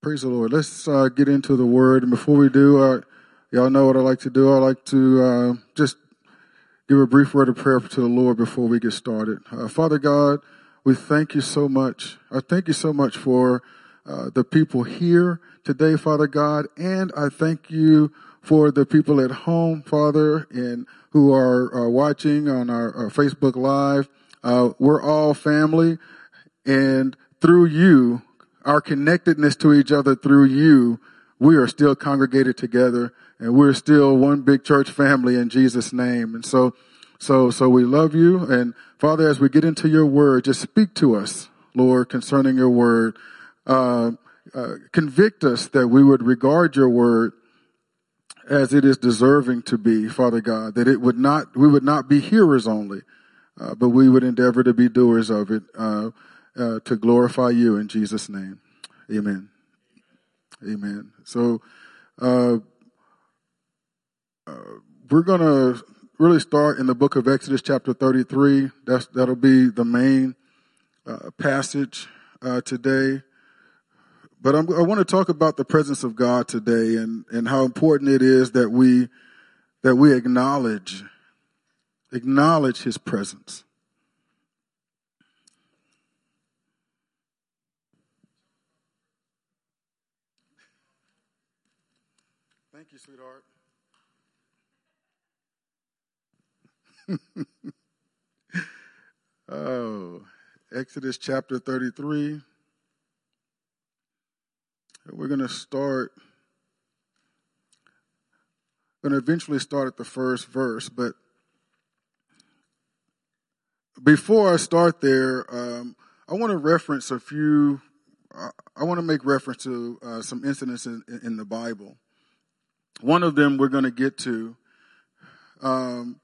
Praise the Lord. Let's uh, get into the word. And before we do, uh, y'all know what I like to do. I like to uh, just give a brief word of prayer to the Lord before we get started. Uh, Father God, we thank you so much. I thank you so much for uh, the people here today, Father God, and I thank you for the people at home, Father, and who are uh, watching on our, our Facebook Live. we're all family, and through you, our connectedness to each other through you, we are still congregated together and we're still one big church family in Jesus name. And so, so, so we love you. And Father, as we get into your word, just speak to us, Lord, concerning your word. Uh, uh, convict us that we would regard your word as it is deserving to be, Father God, that it would not, we would not be hearers only, uh, but we would endeavor to be doers of it. Uh, to glorify you in Jesus' name. Amen. Amen. So, uh, uh, we're going to really start in the book of Exodus, chapter 33. That's, that'll be the main uh, passage uh, today. But I'm, i want to talk about the presence of God today and, and how important it is that we, that we acknowledge, acknowledge his presence. Thank you, sweetheart. oh, Exodus chapter 33. We're going to start, going to eventually start at the first verse, but before I start there, um, I want to reference a few, I want to make reference to uh, some incidents in, in the Bible. One of them we're going to get to. Um,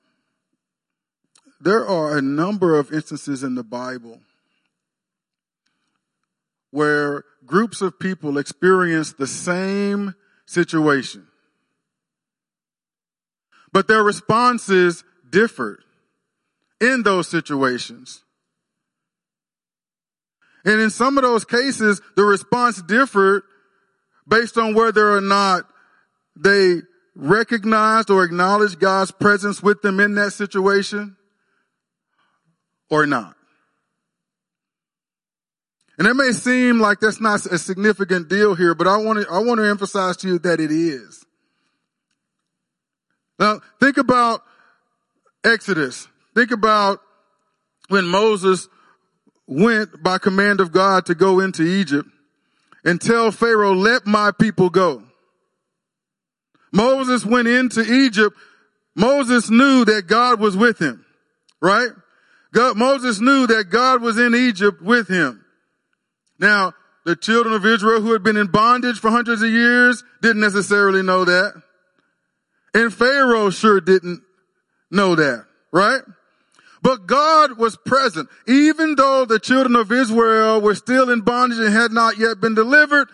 there are a number of instances in the Bible where groups of people experience the same situation, but their responses differed in those situations. And in some of those cases, the response differed based on whether or not they recognized or acknowledged God's presence with them in that situation or not. And it may seem like that's not a significant deal here, but I want to, I want to emphasize to you that it is. Now, think about Exodus. Think about when Moses went by command of God to go into Egypt and tell Pharaoh, let my people go. Moses went into Egypt. Moses knew that God was with him, right? God, Moses knew that God was in Egypt with him. Now, the children of Israel who had been in bondage for hundreds of years didn't necessarily know that. And Pharaoh sure didn't know that, right? But God was present. Even though the children of Israel were still in bondage and had not yet been delivered,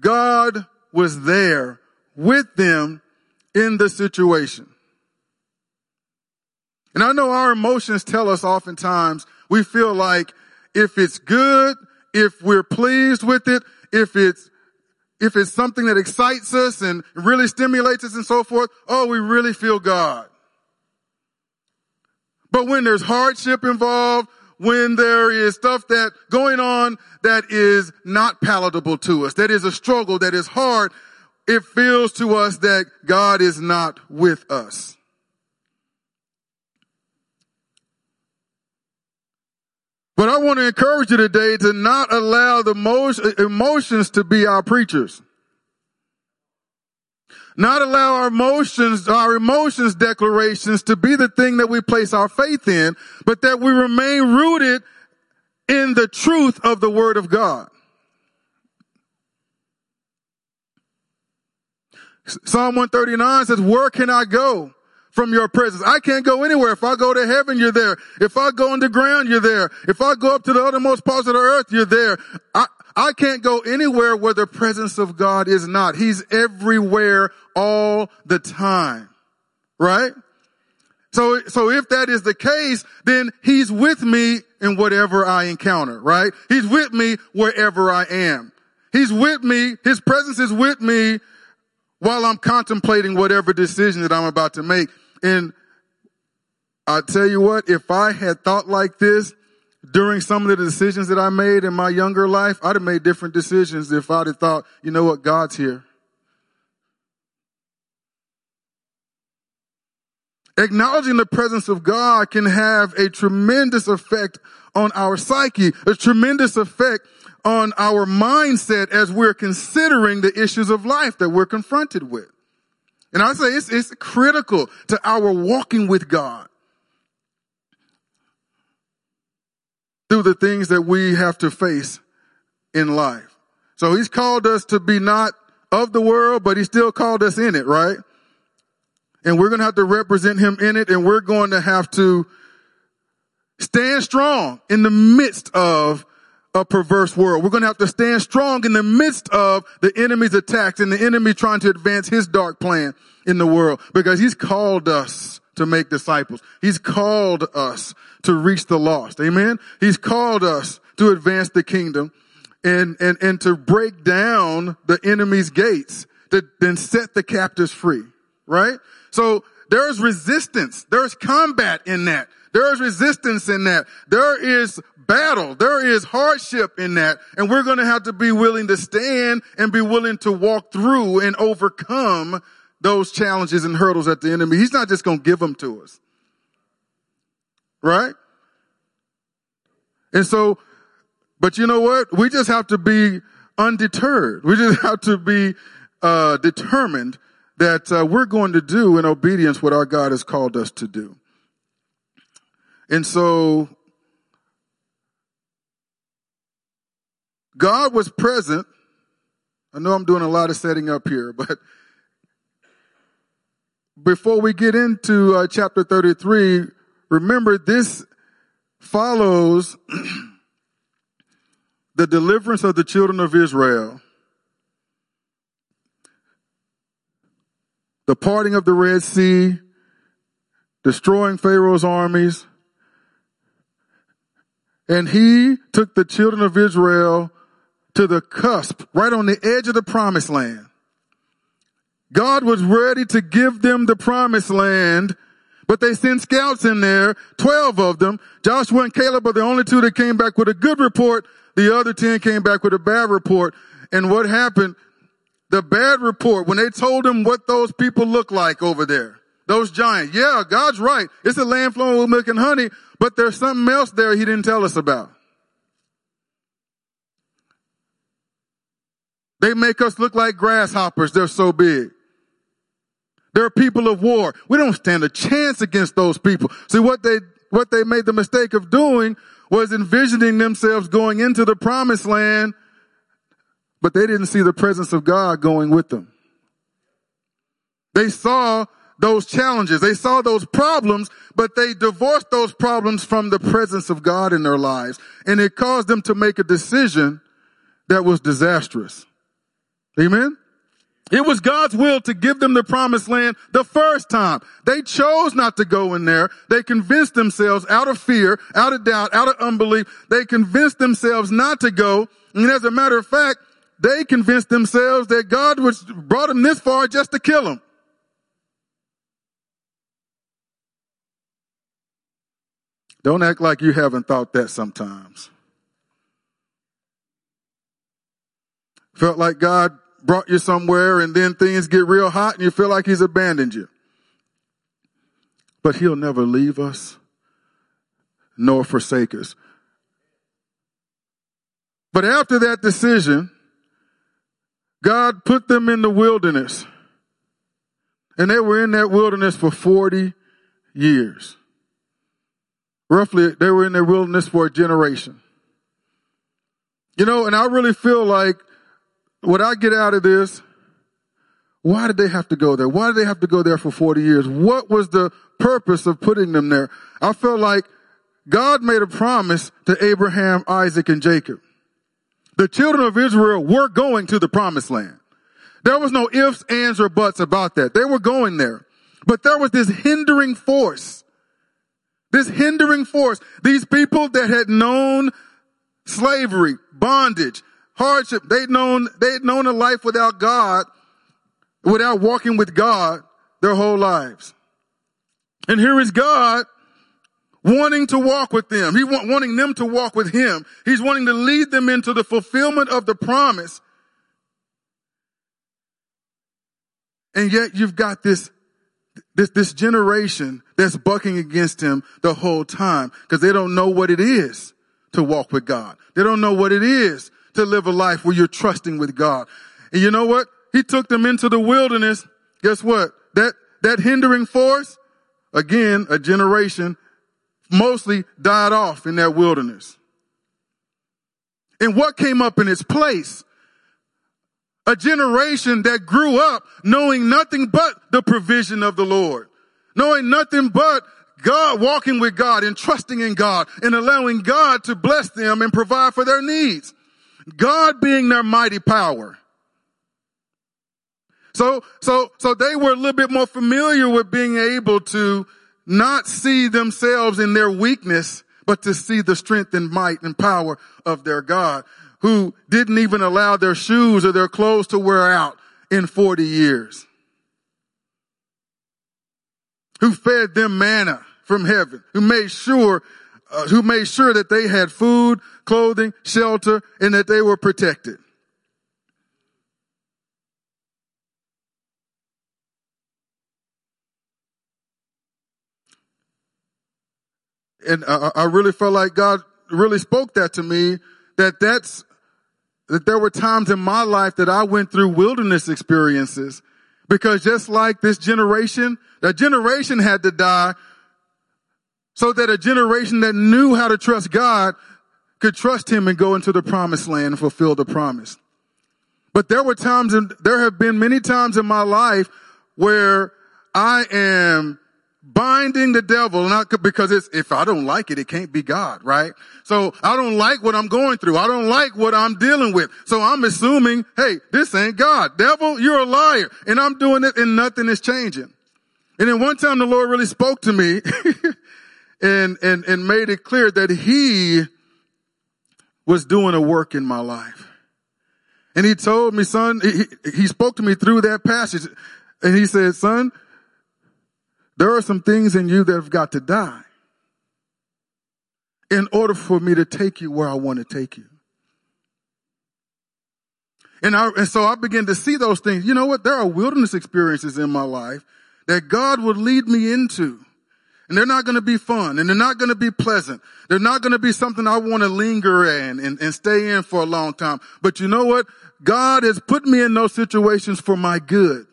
God was there with them in the situation. And I know our emotions tell us oftentimes we feel like if it's good, if we're pleased with it, if it's if it's something that excites us and really stimulates us and so forth, oh, we really feel God. But when there's hardship involved, when there is stuff that going on that is not palatable to us, that is a struggle, that is hard, it feels to us that God is not with us. But I want to encourage you today to not allow the emotions to be our preachers. Not allow our emotions, our emotions declarations to be the thing that we place our faith in, but that we remain rooted in the truth of the word of God. Psalm 139 says, where can I go from your presence? I can't go anywhere. If I go to heaven, you're there. If I go underground, you're there. If I go up to the uttermost parts of the earth, you're there. I, I can't go anywhere where the presence of God is not. He's everywhere all the time. Right? So, so if that is the case, then he's with me in whatever I encounter, right? He's with me wherever I am. He's with me. His presence is with me while I'm contemplating whatever decision that I'm about to make. And I tell you what, if I had thought like this during some of the decisions that I made in my younger life, I'd have made different decisions if I'd have thought, you know what, God's here. Acknowledging the presence of God can have a tremendous effect on our psyche, a tremendous effect on our mindset as we're considering the issues of life that we're confronted with. And I say it's, it's critical to our walking with God. Through the things that we have to face in life. So he's called us to be not of the world, but he still called us in it, right? and we're going to have to represent him in it and we're going to have to stand strong in the midst of a perverse world. We're going to have to stand strong in the midst of the enemy's attacks and the enemy trying to advance his dark plan in the world because he's called us to make disciples. He's called us to reach the lost. Amen. He's called us to advance the kingdom and, and, and to break down the enemy's gates to then set the captives free. Right? So there's resistance. There's combat in that. There is resistance in that. There is battle. There is hardship in that. And we're going to have to be willing to stand and be willing to walk through and overcome those challenges and hurdles at the enemy. He's not just going to give them to us. Right? And so, but you know what? We just have to be undeterred. We just have to be uh, determined that uh, we're going to do in obedience what our God has called us to do. And so God was present. I know I'm doing a lot of setting up here, but before we get into uh, chapter 33, remember this follows the deliverance of the children of Israel the parting of the Red Sea, destroying Pharaoh's armies. And he took the children of Israel to the cusp, right on the edge of the promised land. God was ready to give them the promised land, but they sent scouts in there, 12 of them. Joshua and Caleb are the only two that came back with a good report. The other 10 came back with a bad report. And what happened? the bad report when they told them what those people look like over there. Those giants. Yeah, God's right. It's a land flowing with milk and honey, but there's something else there he didn't tell us about. They make us look like grasshoppers. They're so big. They're people of war. We don't stand a chance against those people. See what they, what they made the mistake of doing was envisioning themselves going into the promised land but they didn't see the presence of God going with them. They saw those challenges. They saw those problems, but they divorced those problems from the presence of God in their lives. And it caused them to make a decision that was disastrous. Amen. It was God's will to give them the promised land the first time. They chose not to go in there. They convinced themselves out of fear, out of doubt, out of unbelief. They convinced themselves not to go. And as a matter of fact, they convinced themselves that God was brought them this far just to kill them. Don't act like you haven't thought that sometimes. Felt like God brought you somewhere and then things get real hot and you feel like he's abandoned you. But he'll never leave us nor forsake us. But after that decision, God put them in the wilderness. And they were in that wilderness for 40 years. Roughly, they were in the wilderness for a generation. You know, and I really feel like what I get out of this, why did they have to go there? Why did they have to go there for 40 years? What was the purpose of putting them there? I feel like God made a promise to Abraham, Isaac, and Jacob the children of Israel were going to the promised land. There was no ifs, ands, or buts about that. They were going there. But there was this hindering force. This hindering force. These people that had known slavery, bondage, hardship. They'd known, they'd known a life without God, without walking with God their whole lives. And here is God wanting to walk with them. He want, wanting them to walk with him. He's wanting to lead them into the fulfillment of the promise. And yet you've got this, this, this generation that's bucking against him the whole time because they don't know what it is to walk with God. They don't know what it is to live a life where you're trusting with God. And you know what? He took them into the wilderness. Guess what? That, that hindering force, again, a generation mostly died off in that wilderness. And what came up in its place? A generation that grew up knowing nothing but the provision of the Lord, knowing nothing but God, walking with God and trusting in God and allowing God to bless them and provide for their needs. God being their mighty power. So, so, so they were a little bit more familiar with being able to not see themselves in their weakness, but to see the strength and might and power of their God, who didn't even allow their shoes or their clothes to wear out in 40 years. Who fed them manna from heaven, who made sure, uh, who made sure that they had food, clothing, shelter, and that they were protected. and I, I really felt like God really spoke that to me that that's that there were times in my life that I went through wilderness experiences because just like this generation, that generation had to die so that a generation that knew how to trust God could trust him and go into the promised land and fulfill the promise. But there were times and there have been many times in my life where I am binding the devil, not because it's, if I don't like it, it can't be God, right? So I don't like what I'm going through. I don't like what I'm dealing with. So I'm assuming, hey, this ain't God. Devil, you're a liar. And I'm doing it and nothing is changing. And then one time the Lord really spoke to me and, and, and made it clear that he was doing a work in my life. And he told me, son, he, he spoke to me through that passage and he said, son, there are some things in you that have got to die in order for me to take you where I want to take you. And, I, and so I began to see those things. You know what? There are wilderness experiences in my life that God would lead me into. And they're not going to be fun and they're not going to be pleasant. They're not going to be something I want to linger in and, and stay in for a long time. But you know what? God has put me in those situations for my good,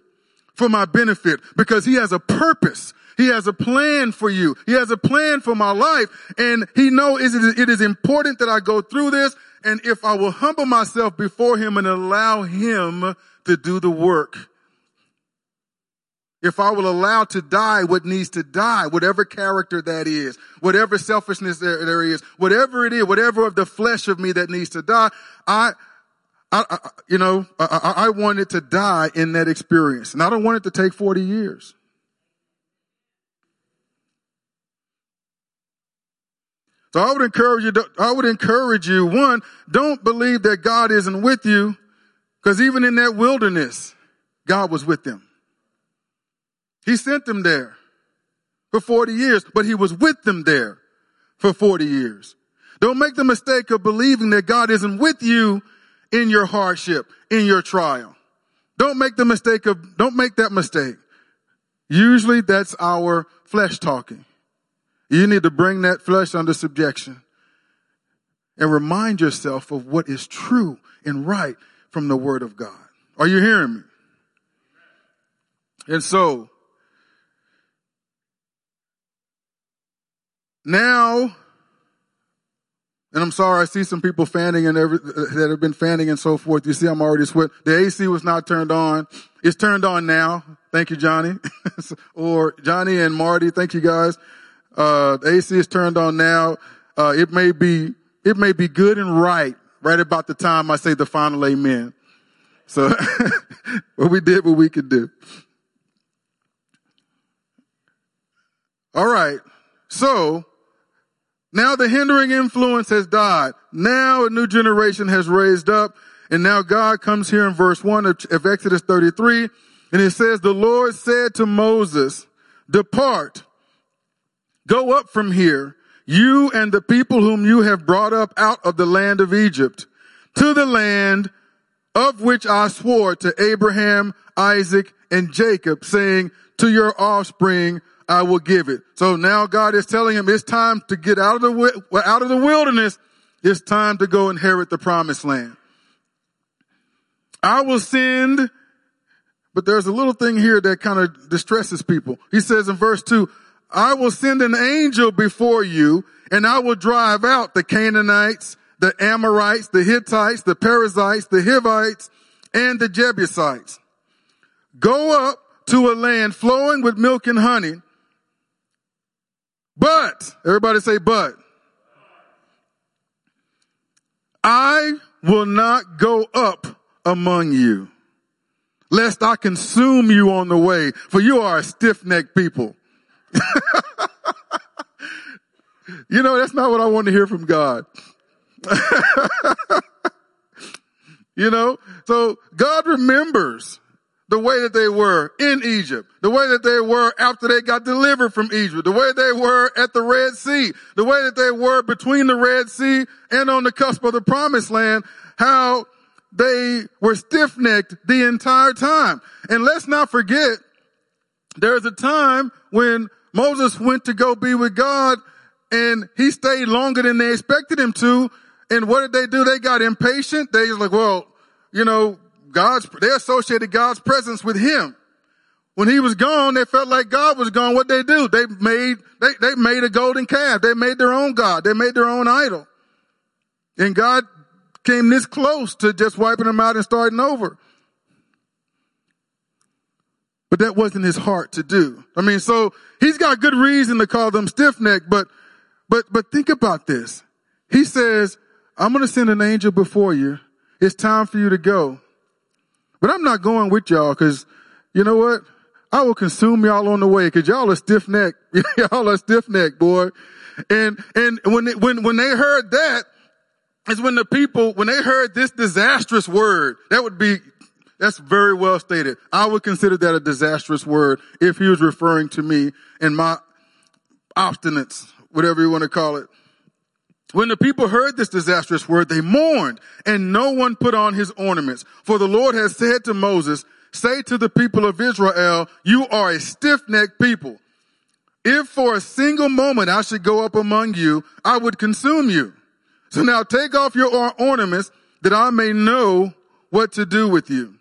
for my benefit, because he has a purpose he has a plan for you. He has a plan for my life. And he knows it is important that I go through this. And if I will humble myself before him and allow him to do the work, if I will allow to die what needs to die, whatever character that is, whatever selfishness there, there is, whatever it is, whatever of the flesh of me that needs to die, I, I, I you know, I, I want it to die in that experience. And I don't want it to take 40 years. So I would encourage you, I would encourage you, one, don't believe that God isn't with you, because even in that wilderness, God was with them. He sent them there for 40 years, but he was with them there for 40 years. Don't make the mistake of believing that God isn't with you in your hardship, in your trial. Don't make the mistake of, don't make that mistake. Usually that's our flesh talking. You need to bring that flesh under subjection and remind yourself of what is true and right from the word of God. Are you hearing me? And so, now, and I'm sorry, I see some people fanning and every, that have been fanning and so forth. You see, I'm already sweat. The AC was not turned on. It's turned on now. Thank you, Johnny. or Johnny and Marty. Thank you guys. Uh, the AC is turned on now. Uh, it may be, it may be good and right, right about the time I say the final amen. So, well, we did what we could do. All right. So, now the hindering influence has died. Now a new generation has raised up. And now God comes here in verse 1 of, of Exodus 33, and it says, The Lord said to Moses, Depart, go up from here, you and the people whom you have brought up out of the land of Egypt, to the land of which I swore to Abraham, Isaac, and Jacob, saying, To your offspring I will give it. So now God is telling him it's time to get out of the out of the wilderness. It's time to go inherit the promised land. I will send, but there's a little thing here that kind of distresses people. He says in verse two, I will send an angel before you and I will drive out the Canaanites, the Amorites, the Hittites, the Perizzites, the Hivites, and the Jebusites. Go up to a land flowing with milk and honey. But, everybody say but. I will not go up among you, lest I consume you on the way, for you are a stiff-necked people. you know, that's not what I want to hear from God. you know, so God remembers the way that they were in Egypt, the way that they were after they got delivered from Egypt, the way they were at the Red Sea, the way that they were between the Red Sea and on the cusp of the promised land, how they were stiff-necked the entire time. And let's not forget, there's a time when Moses went to go be with God and he stayed longer than they expected him to. And what did they do? They got impatient. They was like, well, you know, God's, they associated God's presence with him. When he was gone, they felt like God was gone. What they do? They made, they, they made a golden calf. They made their own God. They made their own idol. And God came this close to just wiping them out and starting over. But that wasn't his heart to do. I mean, so he's got good reason to call them stiff necked, but, but, but think about this. He says, I'm going to send an angel before you. It's time for you to go. But I'm not going with y'all because you know what? I will consume y'all on the way because y'all are stiff necked. y'all are stiff necked, boy. And, and when, they, when, when they heard that, is when the people, when they heard this disastrous word, that would be, that's very well stated. I would consider that a disastrous word if he was referring to me and my obstinance, whatever you want to call it. When the people heard this disastrous word, they mourned and no one put on his ornaments. For the Lord has said to Moses, say to the people of Israel, you are a stiff-necked people. If for a single moment I should go up among you, I would consume you. So now take off your ornaments that I may know what to do with you.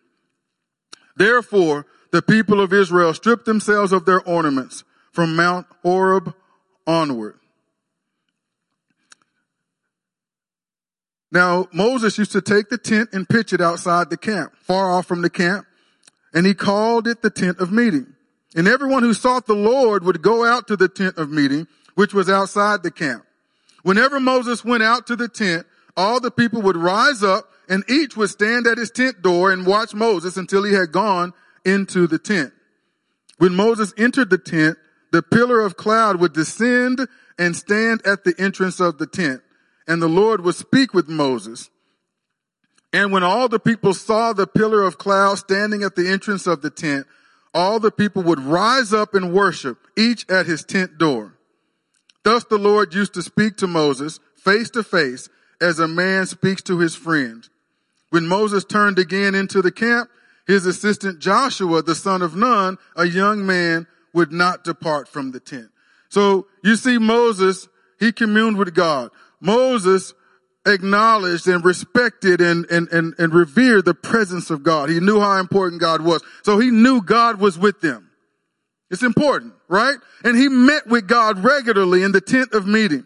Therefore, the people of Israel stripped themselves of their ornaments from Mount Horeb onward. Now, Moses used to take the tent and pitch it outside the camp, far off from the camp, and he called it the tent of meeting. And everyone who sought the Lord would go out to the tent of meeting, which was outside the camp. Whenever Moses went out to the tent, all the people would rise up and each would stand at his tent door and watch Moses until he had gone into the tent. When Moses entered the tent, the pillar of cloud would descend and stand at the entrance of the tent and the Lord would speak with Moses. And when all the people saw the pillar of cloud standing at the entrance of the tent, all the people would rise up and worship, each at his tent door. Thus the Lord used to speak to Moses face to face as a man speaks to his friend. When Moses turned again into the camp, his assistant Joshua, the son of Nun, a young man, would not depart from the tent. So you see Moses, he communed with God. Moses acknowledged and respected and, and, and, and revered the presence of God. He knew how important God was. So he knew God was with them. It's important, right? And he met with God regularly in the tent of meeting.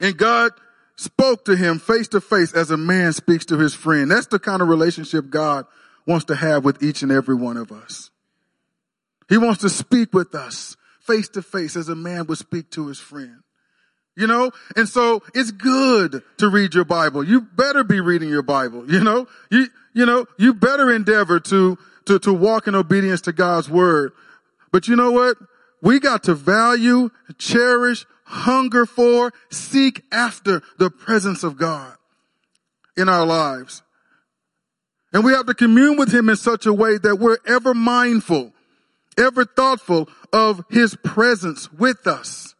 And God spoke to him face to face as a man speaks to his friend. That's the kind of relationship God wants to have with each and every one of us. He wants to speak with us face to face as a man would speak to his friend. You know, and so it's good to read your Bible. You better be reading your Bible. You know, you, you know, you better endeavor to, to, to walk in obedience to God's word. But you know what? We got to value, cherish, hunger for, seek after the presence of God in our lives. And we have to commune with him in such a way that we're ever mindful, ever thoughtful of his presence with us.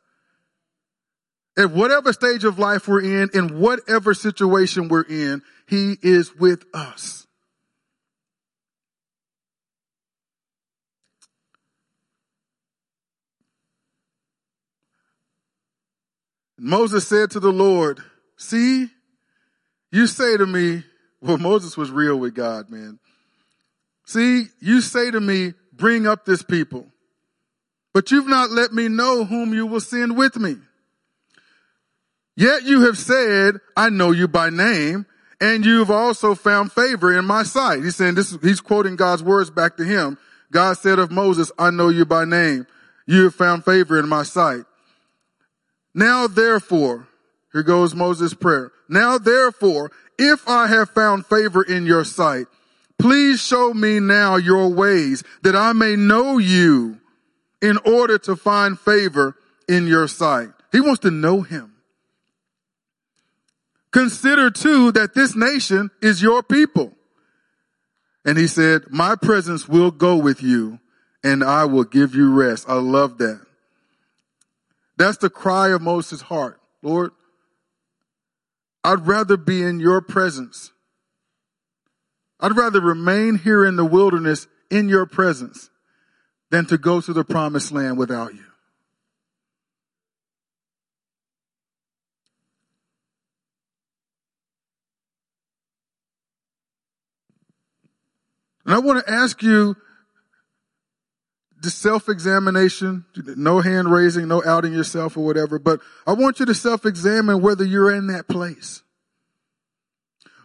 At whatever stage of life we're in, in whatever situation we're in, he is with us. Moses said to the Lord, see, you say to me, well, Moses was real with God, man. See, you say to me, bring up this people, but you've not let me know whom you will send with me. Yet you have said, I know you by name, and you've also found favor in my sight. He's saying this, he's quoting God's words back to him. God said of Moses, I know you by name. You have found favor in my sight. Now therefore, here goes Moses' prayer. Now therefore, if I have found favor in your sight, please show me now your ways that I may know you in order to find favor in your sight. He wants to know him. Consider too that this nation is your people. And he said, my presence will go with you and I will give you rest. I love that. That's the cry of Moses' heart. Lord, I'd rather be in your presence. I'd rather remain here in the wilderness in your presence than to go to the promised land without you. And I want to ask you the self-examination, no hand raising, no outing yourself or whatever, but I want you to self-examine whether you're in that place.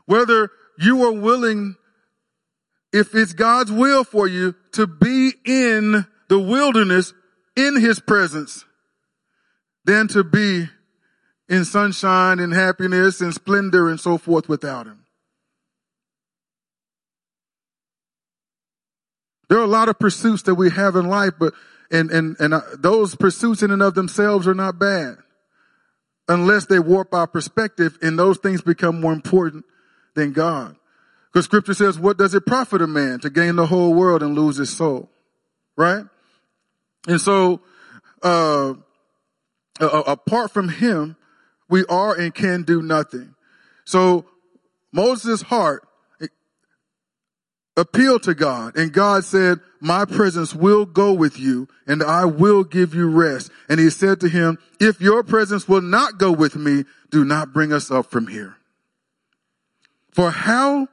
Whether you are willing, if it's God's will for you, to be in the wilderness in His presence than to be in sunshine and happiness and splendor and so forth without Him. There are a lot of pursuits that we have in life, but and and and uh, those pursuits in and of themselves are not bad, unless they warp our perspective, and those things become more important than God. Because Scripture says, "What does it profit a man to gain the whole world and lose his soul?" Right? And so, uh, apart from Him, we are and can do nothing. So Moses' heart appealed to God and God said, my presence will go with you and I will give you rest. And he said to him, if your presence will not go with me, do not bring us up from here. For how,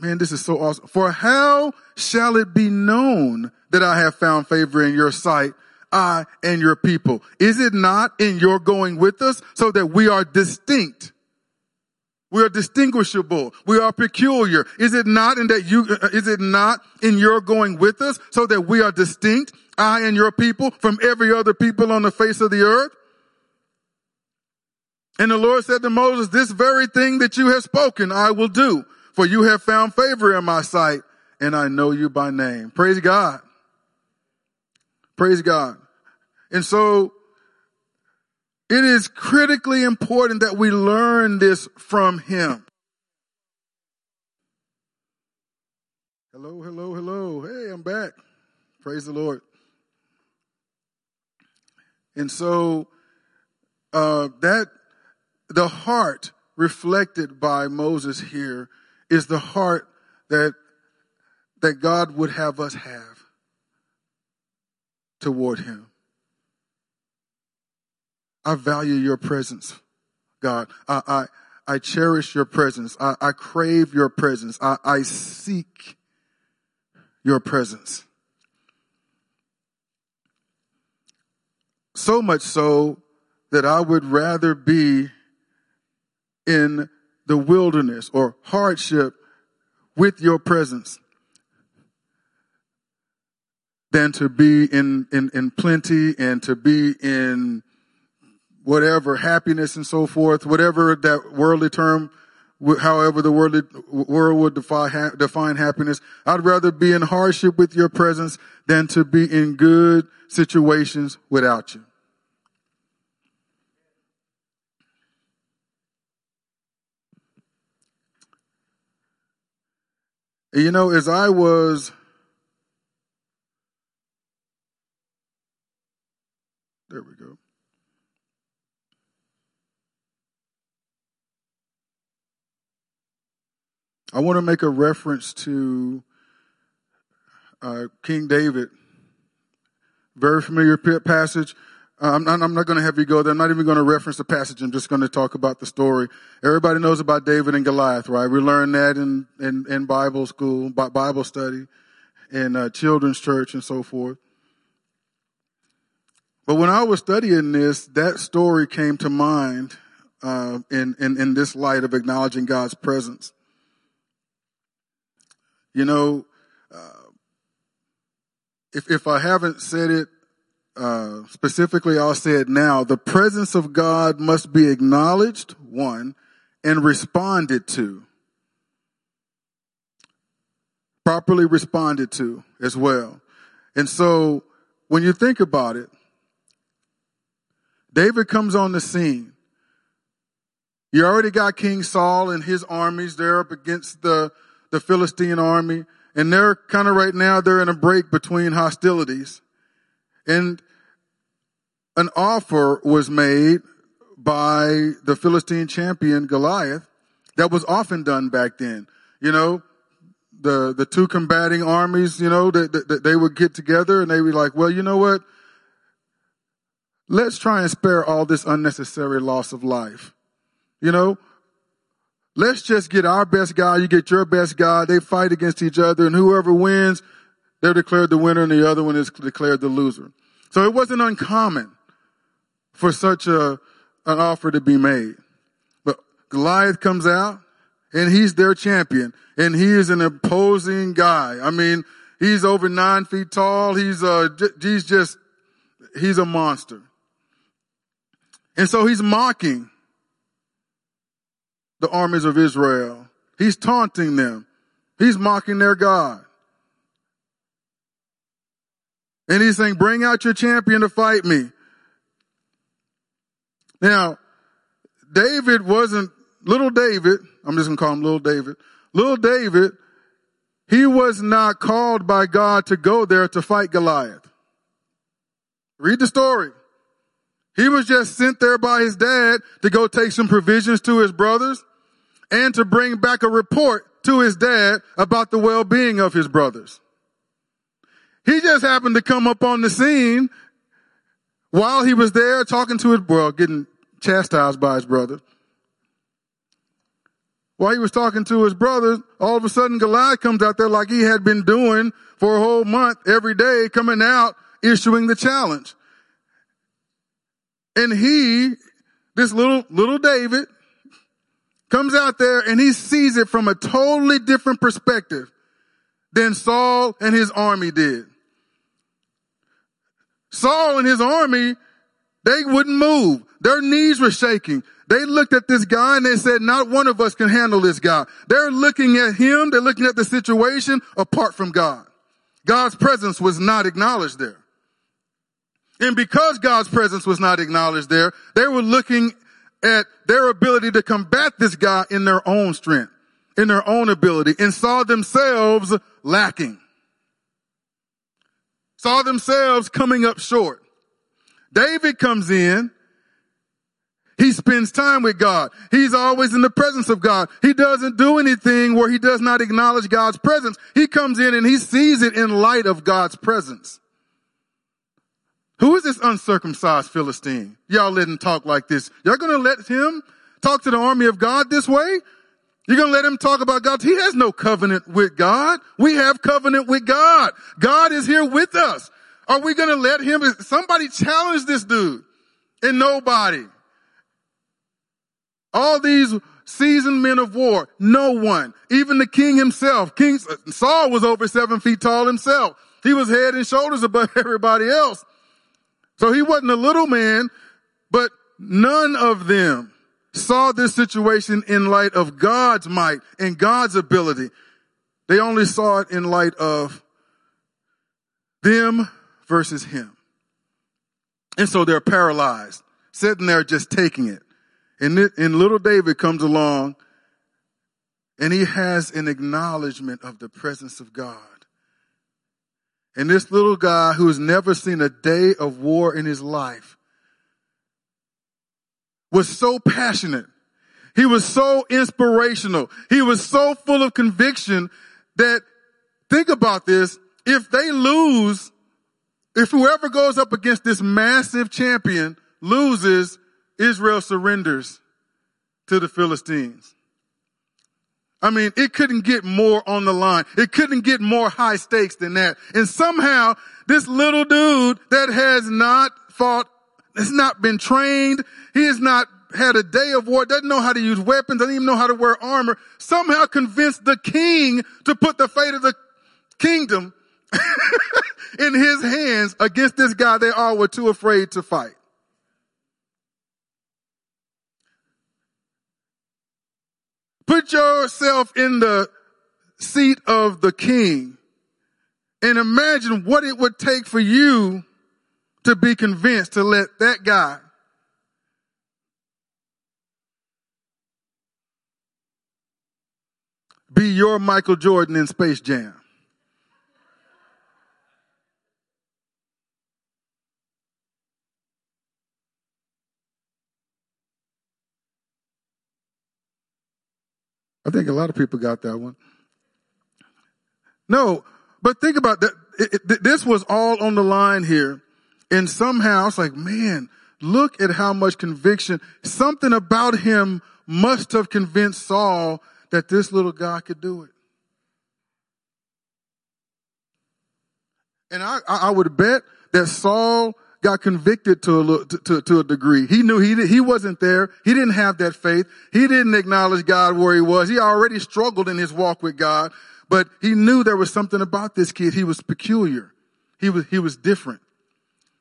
man, this is so awesome. For how shall it be known that I have found favor in your sight, I and your people? Is it not in your going with us so that we are distinct? We are distinguishable. We are peculiar. Is it not in that you, uh, is it not in your going with us so that we are distinct, I and your people from every other people on the face of the earth? And the Lord said to Moses, this very thing that you have spoken, I will do, for you have found favor in my sight and I know you by name. Praise God. Praise God. And so it is critically important that we learn this from him. Hello, hello, hello. Hey, I'm back. Praise the Lord. And so, uh, that, the heart reflected by Moses here is the heart that, that God would have us have toward him. I value your presence, God. I, I, I cherish your presence. I, I crave your presence. I, I seek your presence. So much so that I would rather be in the wilderness or hardship with your presence than to be in, in, in plenty and to be in whatever happiness and so forth, whatever that worldly term, however the worldly world would define, define happiness. I'd rather be in hardship with your presence than to be in good situations without you. You know, as I was there we go. I want to make a reference to uh, King David. Very familiar passage. Uh, I'm not, not going to have you go there. I'm not even going to reference the passage. I'm just going to talk about the story. Everybody knows about David and Goliath, right? We learned that in, in, in Bible school, Bible study, in uh, children's church and so forth. But when I was studying this, that story came to mind uh, in, in, in this light of acknowledging God's presence. You know, uh, if, if I haven't said it uh, specifically, I'll say it now. The presence of God must be acknowledged, one, and responded to. Properly responded to as well. And so, when you think about it, David comes on the scene. You already got King Saul and his armies there up against the the Philistine army, and they're kind of right now, they're in a break between hostilities. And an offer was made by the Philistine champion Goliath that was often done back then. You know, the, the two combating armies, you know, that, they would get together and they would be like, well, you know what? Let's try and spare all this unnecessary loss of life. You know, Let's just get our best guy. You get your best guy. They fight against each other and whoever wins, they're declared the winner and the other one is declared the loser. So it wasn't uncommon for such a, an offer to be made. But Goliath comes out and he's their champion and he is an imposing guy. I mean, he's over nine feet tall. He's, uh, he's just, he's a monster. And so he's mocking the armies of Israel. He's taunting them. He's mocking their God. And he's saying, bring out your champion to fight me. Now, David wasn't, little David, I'm just gonna call him little David. Little David, he was not called by God to go there to fight Goliath. Read the story. He was just sent there by his dad to go take some provisions to his brothers and to bring back a report to his dad about the well-being of his brothers. He just happened to come up on the scene while he was there talking to his, well, getting chastised by his brother. While he was talking to his brothers, all of a sudden Goliath comes out there like he had been doing for a whole month every day, coming out, issuing the challenge. And he, this little, little David, comes out there and he sees it from a totally different perspective than Saul and his army did. Saul and his army, they wouldn't move. Their knees were shaking. They looked at this guy and they said, not one of us can handle this guy. They're looking at him. They're looking at the situation apart from God. God's presence was not acknowledged there. And because God's presence was not acknowledged there, they were looking at their ability to combat this guy in their own strength, in their own ability, and saw themselves lacking. Saw themselves coming up short. David comes in. He spends time with God. He's always in the presence of God. He doesn't do anything where he does not acknowledge God's presence. He comes in and he sees it in light of God's presence. Who is this uncircumcised Philistine? Y'all let him talk like this. Y'all gonna let him talk to the army of God this way? You're gonna let him talk about God? He has no covenant with God. We have covenant with God. God is here with us. Are we gonna let him, somebody challenge this dude? And nobody. All these seasoned men of war, no one. Even the king himself, King Saul was over seven feet tall himself. He was head and shoulders above everybody else. So he wasn't a little man, but none of them saw this situation in light of God's might and God's ability. They only saw it in light of them versus him. And so they're paralyzed, sitting there just taking it. And, and little David comes along and he has an acknowledgement of the presence of God. And this little guy who has never seen a day of war in his life was so passionate. He was so inspirational. He was so full of conviction that think about this. If they lose, if whoever goes up against this massive champion loses, Israel surrenders to the Philistines. I mean, it couldn't get more on the line. It couldn't get more high stakes than that. And somehow this little dude that has not fought, has not been trained, he has not had a day of war, doesn't know how to use weapons, doesn't even know how to wear armor, somehow convinced the king to put the fate of the kingdom in his hands against this guy they all were too afraid to fight. Put yourself in the seat of the king and imagine what it would take for you to be convinced to let that guy be your Michael Jordan in Space Jam. I think a lot of people got that one. No, but think about that. It, it, this was all on the line here. And somehow it's like, man, look at how much conviction, something about him must have convinced Saul that this little guy could do it. And I, I would bet that Saul got convicted to a, to, to a degree. He knew he, he wasn't there. He didn't have that faith. He didn't acknowledge God where he was. He already struggled in his walk with God, but he knew there was something about this kid. He was peculiar. He was, he was different.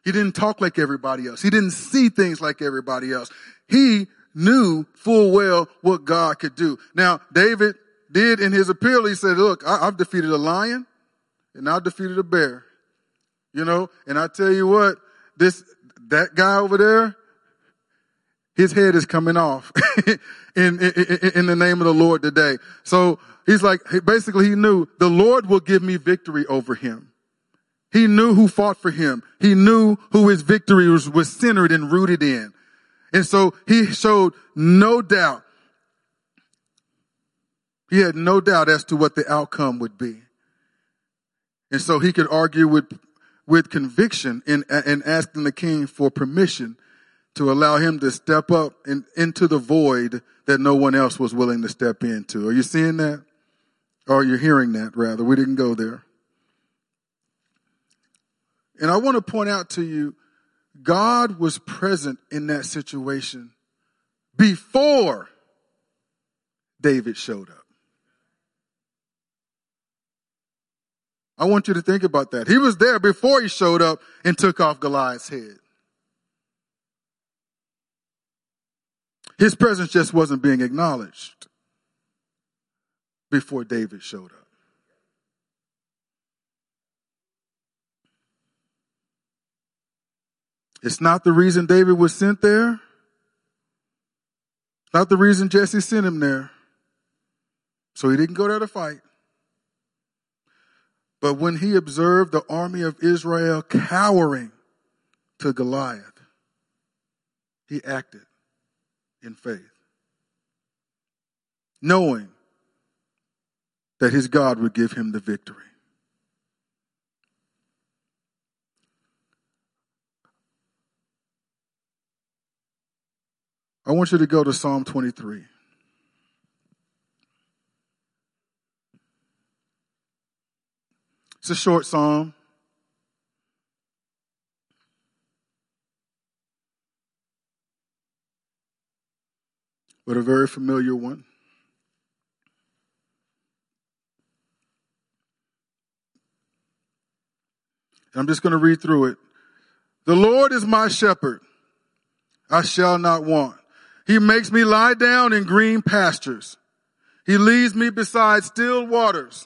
He didn't talk like everybody else. He didn't see things like everybody else. He knew full well what God could do. Now, David did in his appeal, he said, look, I, I've defeated a lion and I've defeated a bear. You know, and I tell you what, this, that guy over there, his head is coming off in, in, in, the name of the Lord today. So he's like, basically he knew the Lord will give me victory over him. He knew who fought for him. He knew who his victory was, was centered and rooted in. And so he showed no doubt. He had no doubt as to what the outcome would be. And so he could argue with with conviction in asking the king for permission to allow him to step up in, into the void that no one else was willing to step into. Are you seeing that? Or you're hearing that rather? We didn't go there. And I want to point out to you, God was present in that situation before David showed up. I want you to think about that. He was there before he showed up and took off Goliath's head. His presence just wasn't being acknowledged before David showed up. It's not the reason David was sent there. Not the reason Jesse sent him there. So he didn't go there to fight. But when he observed the army of Israel cowering to Goliath, he acted in faith, knowing that his God would give him the victory. I want you to go to Psalm 23. It's a short psalm. But a very familiar one. I'm just going to read through it. The Lord is my shepherd. I shall not want. He makes me lie down in green pastures. He leads me beside still waters.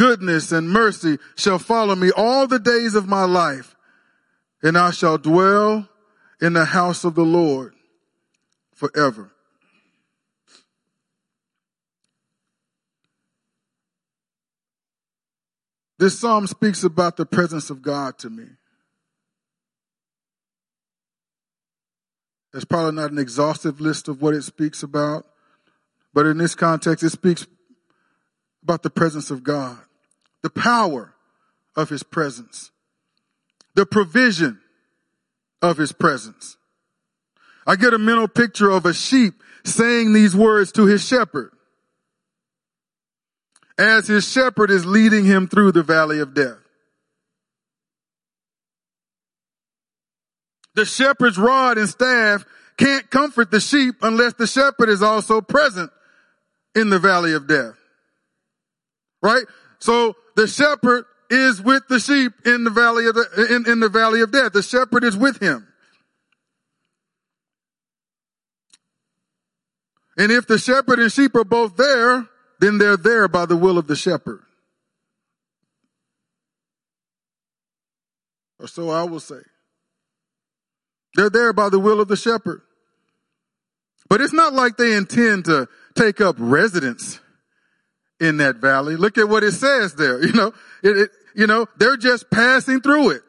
goodness and mercy shall follow me all the days of my life, and I shall dwell in the house of the Lord forever. This psalm speaks about the presence of God to me. There's probably not an exhaustive list of what it speaks about, but in this context, it speaks about the presence of God, the power of his presence, the provision of his presence. I get a mental picture of a sheep saying these words to his shepherd as his shepherd is leading him through the valley of death. The shepherd's rod and staff can't comfort the sheep unless the shepherd is also present in the valley of death. Right? So the shepherd is with the sheep in the valley of the, in, in the valley of death. The shepherd is with him. And if the shepherd and sheep are both there, then they're there by the will of the shepherd. Or so I will say. They're there by the will of the shepherd. But it's not like they intend to take up residence in that valley. Look at what it says there. You know, it, it, you know, they're just passing through it.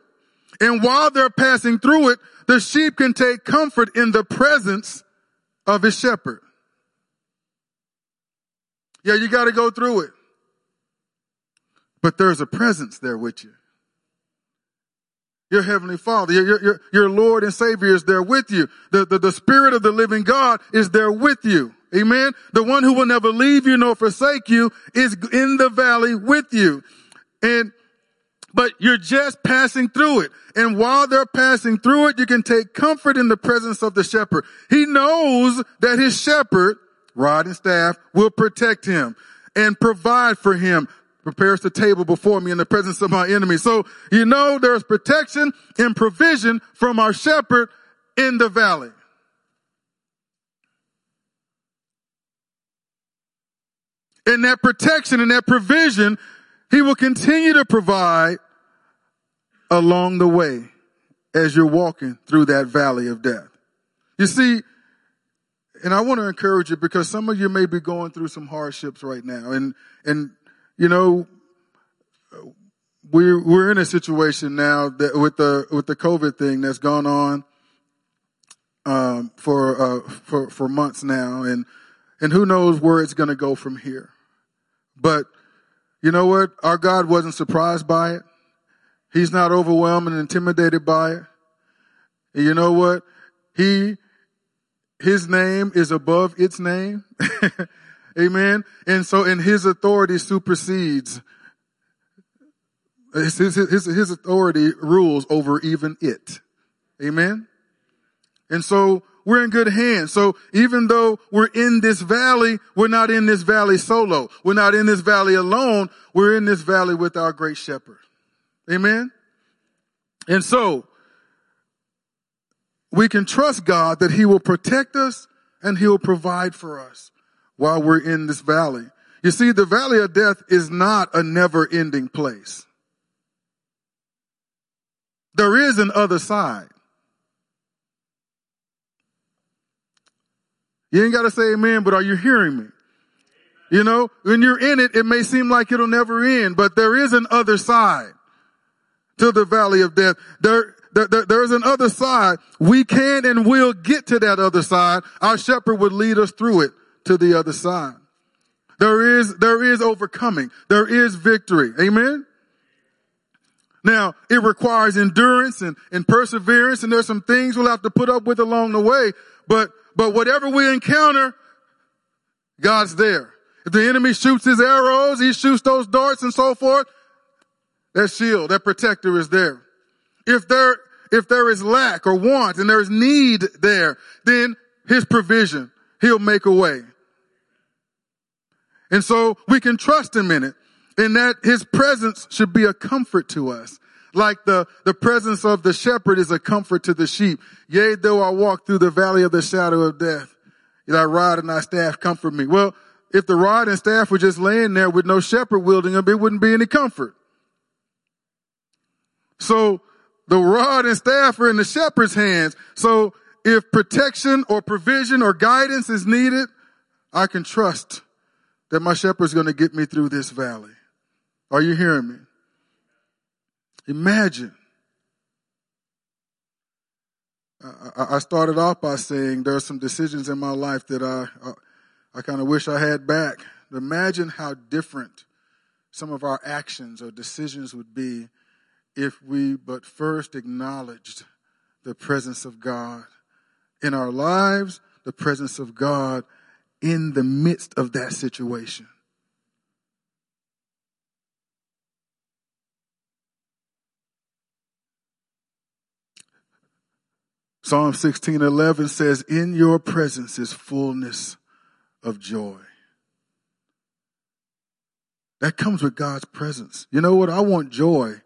And while they're passing through it, the sheep can take comfort in the presence of his shepherd. Yeah, you got to go through it. But there's a presence there with you. Your heavenly father, your, your, your Lord and Savior is there with you. The, the, the Spirit of the living God is there with you. Amen. The one who will never leave you nor forsake you is in the valley with you. And, but you're just passing through it. And while they're passing through it, you can take comfort in the presence of the shepherd. He knows that his shepherd rod and staff will protect him and provide for him prepares the table before me in the presence of my enemies. So, you know, there's protection and provision from our shepherd in the valley. And that protection and that provision, he will continue to provide along the way as you're walking through that valley of death. You see, and I want to encourage you because some of you may be going through some hardships right now. And, and, you know, we're, we're in a situation now that with the, with the COVID thing that's gone on, um, for, uh, for, for months now. And, and who knows where it's going to go from here. But you know what? Our God wasn't surprised by it. He's not overwhelmed and intimidated by it. And you know what? He his name is above its name. Amen. And so, and his authority supersedes, his, his, his, his authority rules over even it. Amen. And so we're in good hands. So even though we're in this valley, we're not in this valley solo. We're not in this valley alone. We're in this valley with our great shepherd. Amen. And so we can trust God that He will protect us and He will provide for us while we're in this valley. You see, the valley of death is not a never ending place. There is an other side. You ain't got to say amen, but are you hearing me? You know, when you're in it, it may seem like it'll never end, but there is an other side to the valley of death. There, there, there, there's an other side. We can and will get to that other side. Our shepherd would lead us through it to the other side. There is, there is overcoming. There is victory. Amen. Now, it requires endurance and, and perseverance, and there's some things we'll have to put up with along the way. But, but whatever we encounter, God's there. If the enemy shoots his arrows, he shoots those darts and so forth, that shield, that protector is there. If there, if there is lack or want and there's need there, then his provision, he'll make a way. And so we can trust him in it in that his presence should be a comfort to us. Like the, the presence of the shepherd is a comfort to the sheep. Yea, though I walk through the valley of the shadow of death, thy rod and thy staff comfort me. Well, if the rod and staff were just laying there with no shepherd wielding them, it wouldn't be any comfort. So the rod and staff are in the shepherd's hands. So if protection or provision or guidance is needed, I can trust that my shepherd's going to get me through this valley. Are you hearing me? Imagine. I, started off by saying there are some decisions in my life that I, I, I kind of wish I had back. Imagine how different some of our actions or decisions would be if we but first acknowledged the presence of God in our lives, the presence of God in the midst of that situation. Psalm 16:11 says, "In your presence is fullness of joy." That comes with God's presence. You know what? I want joy.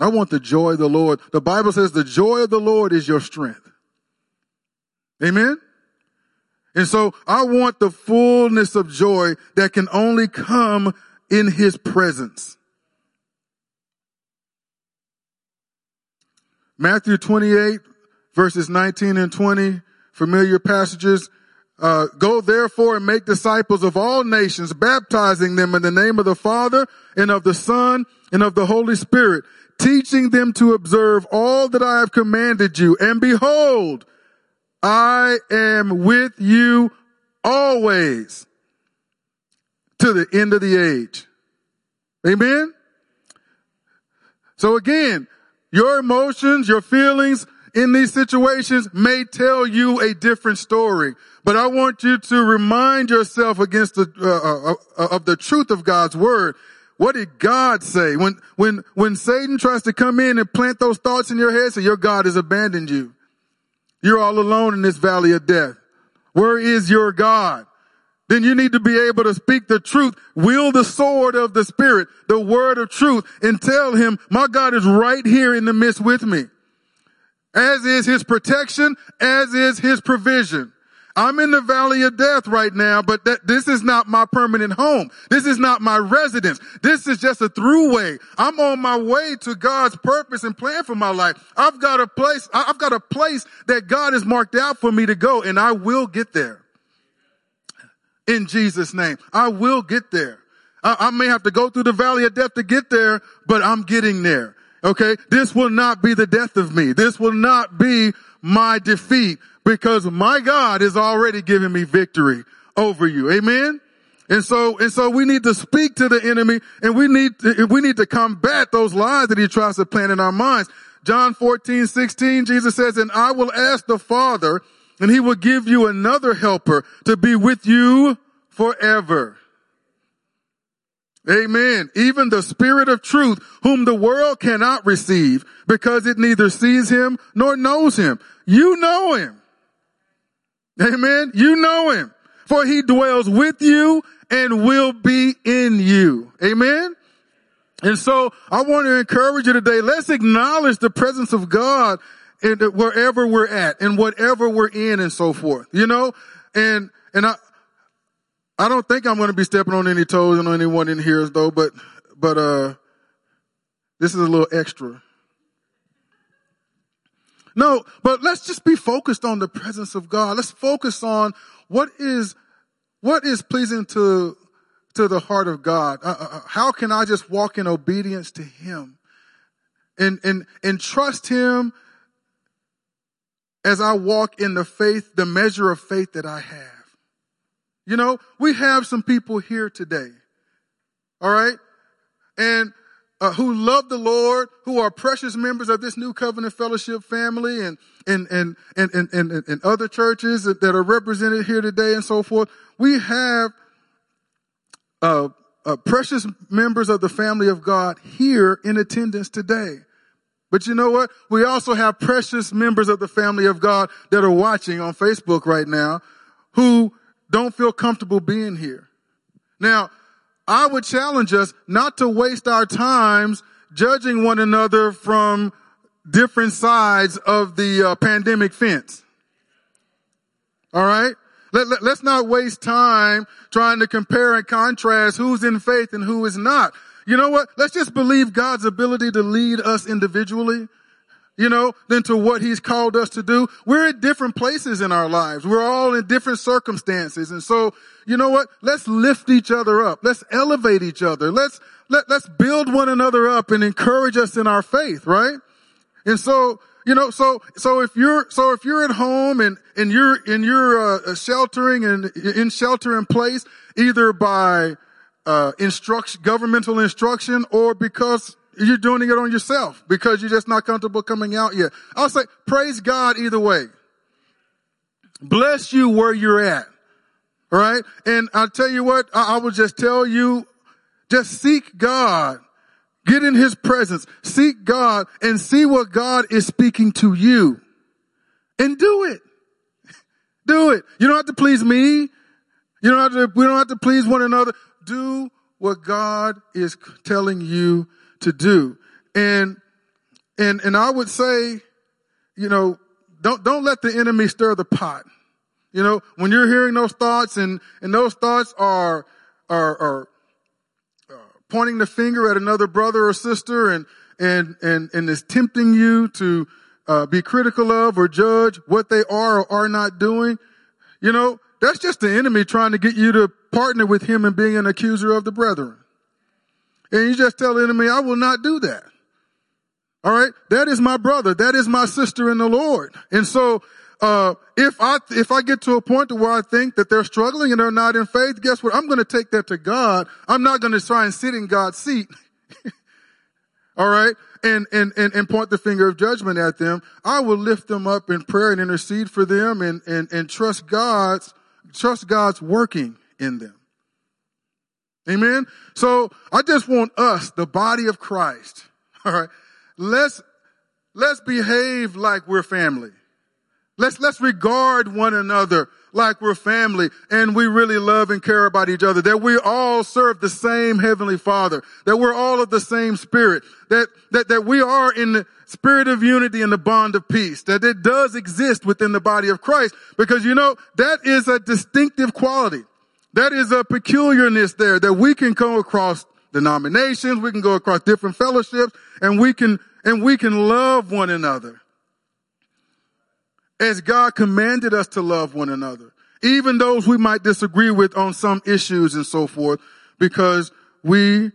I want the joy of the Lord. The Bible says the joy of the Lord is your strength. Amen? And so I want the fullness of joy that can only come in his presence. Matthew 28 verses 19 and 20, familiar passages. Uh, go therefore and make disciples of all nations, baptizing them in the name of the Father and of the Son and of the Holy Spirit, teaching them to observe all that I have commanded you. And behold, I am with you always to the end of the age. Amen. So again, your emotions, your feelings, in these situations may tell you a different story. But I want you to remind yourself against the, uh, uh, uh, of the truth of God's word. What did God say? When, when, when Satan tries to come in and plant those thoughts in your head, say your God has abandoned you. You're all alone in this valley of death. Where is your God? Then you need to be able to speak the truth, wield the sword of the spirit, the word of truth, and tell him, my God is right here in the midst with me as is his protection, as is his provision. I'm in the valley of death right now, but that, this is not my permanent home. This is not my residence. This is just a throughway. I'm on my way to God's purpose and plan for my life. I've got a place, I've got a place that God has marked out for me to go and I will get there. In Jesus name. I will get there. I, I may have to go through the valley of death to get there, but I'm getting there. Okay. This will not be the death of me. This will not be my defeat because my God is already giving me victory over you. Amen. And so, and so we need to speak to the enemy and we need to, we need to combat those lies that he tries to plant in our minds. John 14, 16, Jesus says, and I will ask the Father and he will give you another helper to be with you forever. Amen. Even the spirit of truth, whom the world cannot receive because it neither sees him nor knows him. You know him. Amen. You know him for he dwells with you and will be in you. Amen. And so I want to encourage you today. Let's acknowledge the presence of God in wherever we're at and whatever we're in and so forth, you know, and, and I, I don't think I'm going to be stepping on any toes on anyone in here though, but, but, uh, this is a little extra. No, but let's just be focused on the presence of God. Let's focus on what is, what is pleasing to, to the heart of God. Uh, uh, uh how can I just walk in obedience to Him and, and, and trust Him as I walk in the faith, the measure of faith that I have? You know, we have some people here today. All right. And uh, who love the Lord, who are precious members of this new covenant fellowship family and, and, and, and, and, and, and other churches that are represented here today and so forth. We have, uh, uh, precious members of the family of God here in attendance today. But you know what? We also have precious members of the family of God that are watching on Facebook right now who don't feel comfortable being here. Now, I would challenge us not to waste our times judging one another from different sides of the uh, pandemic fence. All right? Let, let, let's not waste time trying to compare and contrast who's in faith and who is not. You know what? Let's just believe God's ability to lead us individually, you know, than to what he's called us to do. We're at different places in our lives. We're all in different circumstances. And so, you know what? Let's lift each other up. Let's elevate each other. Let's, let, let's build one another up and encourage us in our faith, right? And so, you know, so, so if you're, so if you're at home and, and you're, and you're, uh, sheltering and in shelter in place, either by, uh, instruction, governmental instruction or because you're doing it on yourself because you're just not comfortable coming out yet. I'll say, praise God either way. Bless you where you're at. All right. And I'll tell you what, I, I will just tell you, just seek God Get in his presence, seek God and see what God is speaking to you and do it. Do it. You don't have to please me. You don't have to, we don't have to please one another. Do what God is telling you to do. And, and, and I would say, you know, don't, don't let the enemy stir the pot. You know, when you're hearing those thoughts and, and those thoughts are, are, are pointing the finger at another brother or sister and, and, and, and is tempting you to uh, be critical of or judge what they are or are not doing, you know, that's just the enemy trying to get you to partner with him and being an accuser of the brethren. And you just tell the enemy, I will not do that. All right. That is my brother. That is my sister in the Lord. And so uh, if I if I get to a point to where I think that they're struggling and they're not in faith, guess what? I'm going to take that to God. I'm not going to try and sit in God's seat. All right, and, and and and point the finger of judgment at them. I will lift them up in prayer and intercede for them, and and and trust God's trust God's working in them. Amen. So I just want us, the body of Christ. All right, let's let's behave like we're family. Let's, let's regard one another like we're family and we really love and care about each other. That we all serve the same heavenly father. That we're all of the same spirit. That, that, that we are in the spirit of unity and the bond of peace. That it does exist within the body of Christ because you know, that is a distinctive quality. That is a peculiarness there that we can go across denominations. We can go across different fellowships and we can, and we can love one another as God commanded us to love one another, even those we might disagree with on some issues and so forth, because we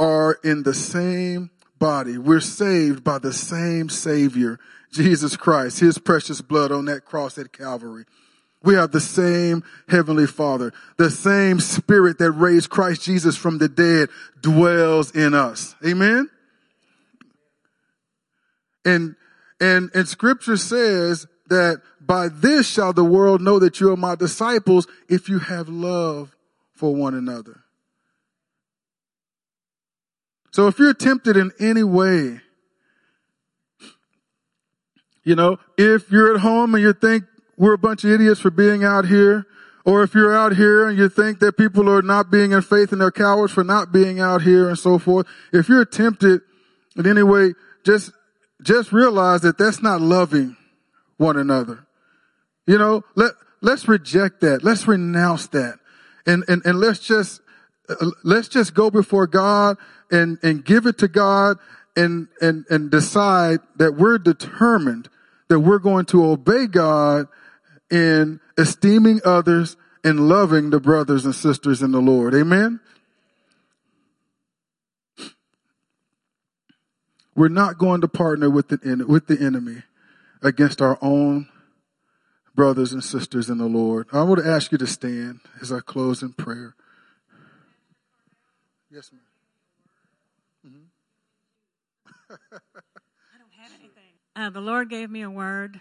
are in the same body. We're saved by the same Savior, Jesus Christ, His precious blood on that cross at Calvary. We have the same Heavenly Father. The same Spirit that raised Christ Jesus from the dead dwells in us. Amen? And and, and scripture says that by this shall the world know that you are my disciples if you have love for one another. So if you're tempted in any way, you know, if you're at home and you think we're a bunch of idiots for being out here, or if you're out here and you think that people are not being in faith and they're cowards for not being out here and so forth, if you're tempted in any way, just just realize that that's not loving one another. You know, let, let's reject that. Let's renounce that. And, and, and let's just, uh, let's just go before God and, and give it to God and, and, and decide that we're determined that we're going to obey God in esteeming others and loving the brothers and sisters in the Lord. Amen. We're not going to partner with the, with the enemy against our own brothers and sisters in the Lord. I want to ask you to stand as I close in prayer. Yes, ma'am. Mm-hmm. I don't have anything. Uh, the Lord gave me a word.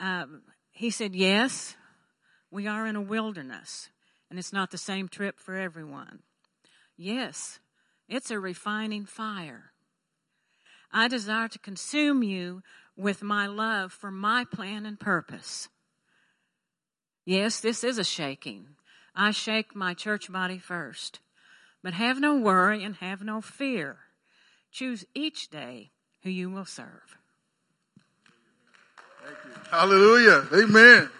Um, he said, Yes, we are in a wilderness, and it's not the same trip for everyone. Yes, it's a refining fire. I desire to consume you with my love for my plan and purpose. Yes, this is a shaking. I shake my church body first. But have no worry and have no fear. Choose each day who you will serve. Hallelujah. Amen.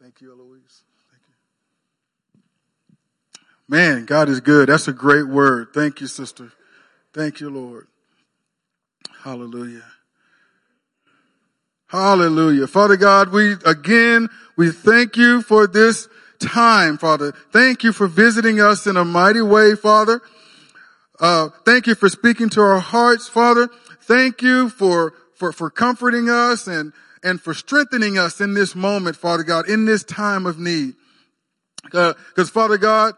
Thank you, Eloise. Thank you. Man, God is good. That's a great word. Thank you, sister. Thank you, Lord. Hallelujah. Hallelujah. Father God, we again, we thank you for this time, Father. Thank you for visiting us in a mighty way, Father. Uh, thank you for speaking to our hearts, Father. Thank you for, for, for comforting us and, and for strengthening us in this moment, Father God, in this time of need. Because uh, Father God,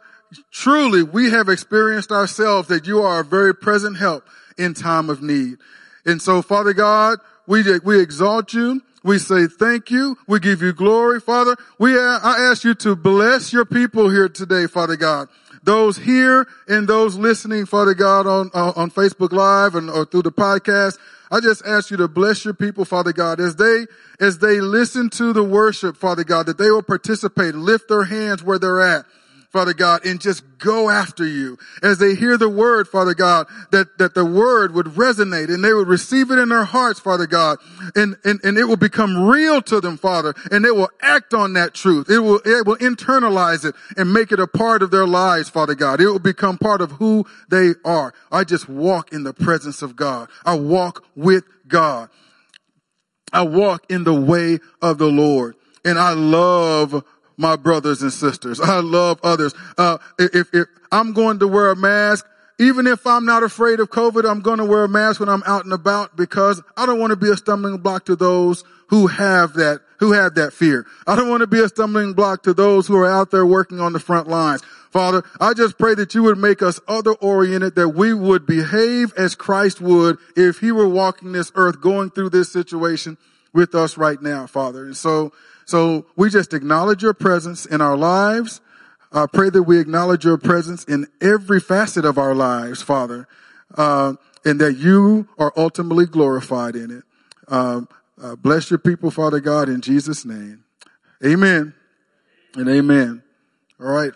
truly we have experienced ourselves that you are a very present help in time of need. And so, Father God, we, we exalt you. We say thank you. We give you glory, Father. We, I ask you to bless your people here today, Father God those here and those listening, Father God, on, on Facebook Live and or through the podcast. I just ask you to bless your people, Father God, as they, as they listen to the worship, Father God, that they will participate, lift their hands where they're at. Father God, and just go after you. As they hear the word, Father God, that, that the word would resonate and they would receive it in their hearts, Father God, and, and, and it will become real to them, Father, and they will act on that truth. It will, it will internalize it and make it a part of their lives, Father God. It will become part of who they are. I just walk in the presence of God. I walk with God. I walk in the way of the Lord. And I love my brothers and sisters. I love others. Uh, if, if I'm going to wear a mask, even if I'm not afraid of COVID, I'm going to wear a mask when I'm out and about because I don't want to be a stumbling block to those who have that, who have that fear. I don't want to be a stumbling block to those who are out there working on the front lines. Father, I just pray that you would make us other oriented, that we would behave as Christ would if he were walking this earth, going through this situation with us right now, Father. And so so we just acknowledge your presence in our lives. I pray that we acknowledge your presence in every facet of our lives, Father, uh, and that you are ultimately glorified in it. Um, uh, bless your people, Father God, in Jesus' name. Amen and amen. All right.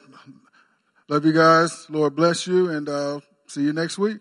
Love you guys. Lord bless you and uh, see you next week.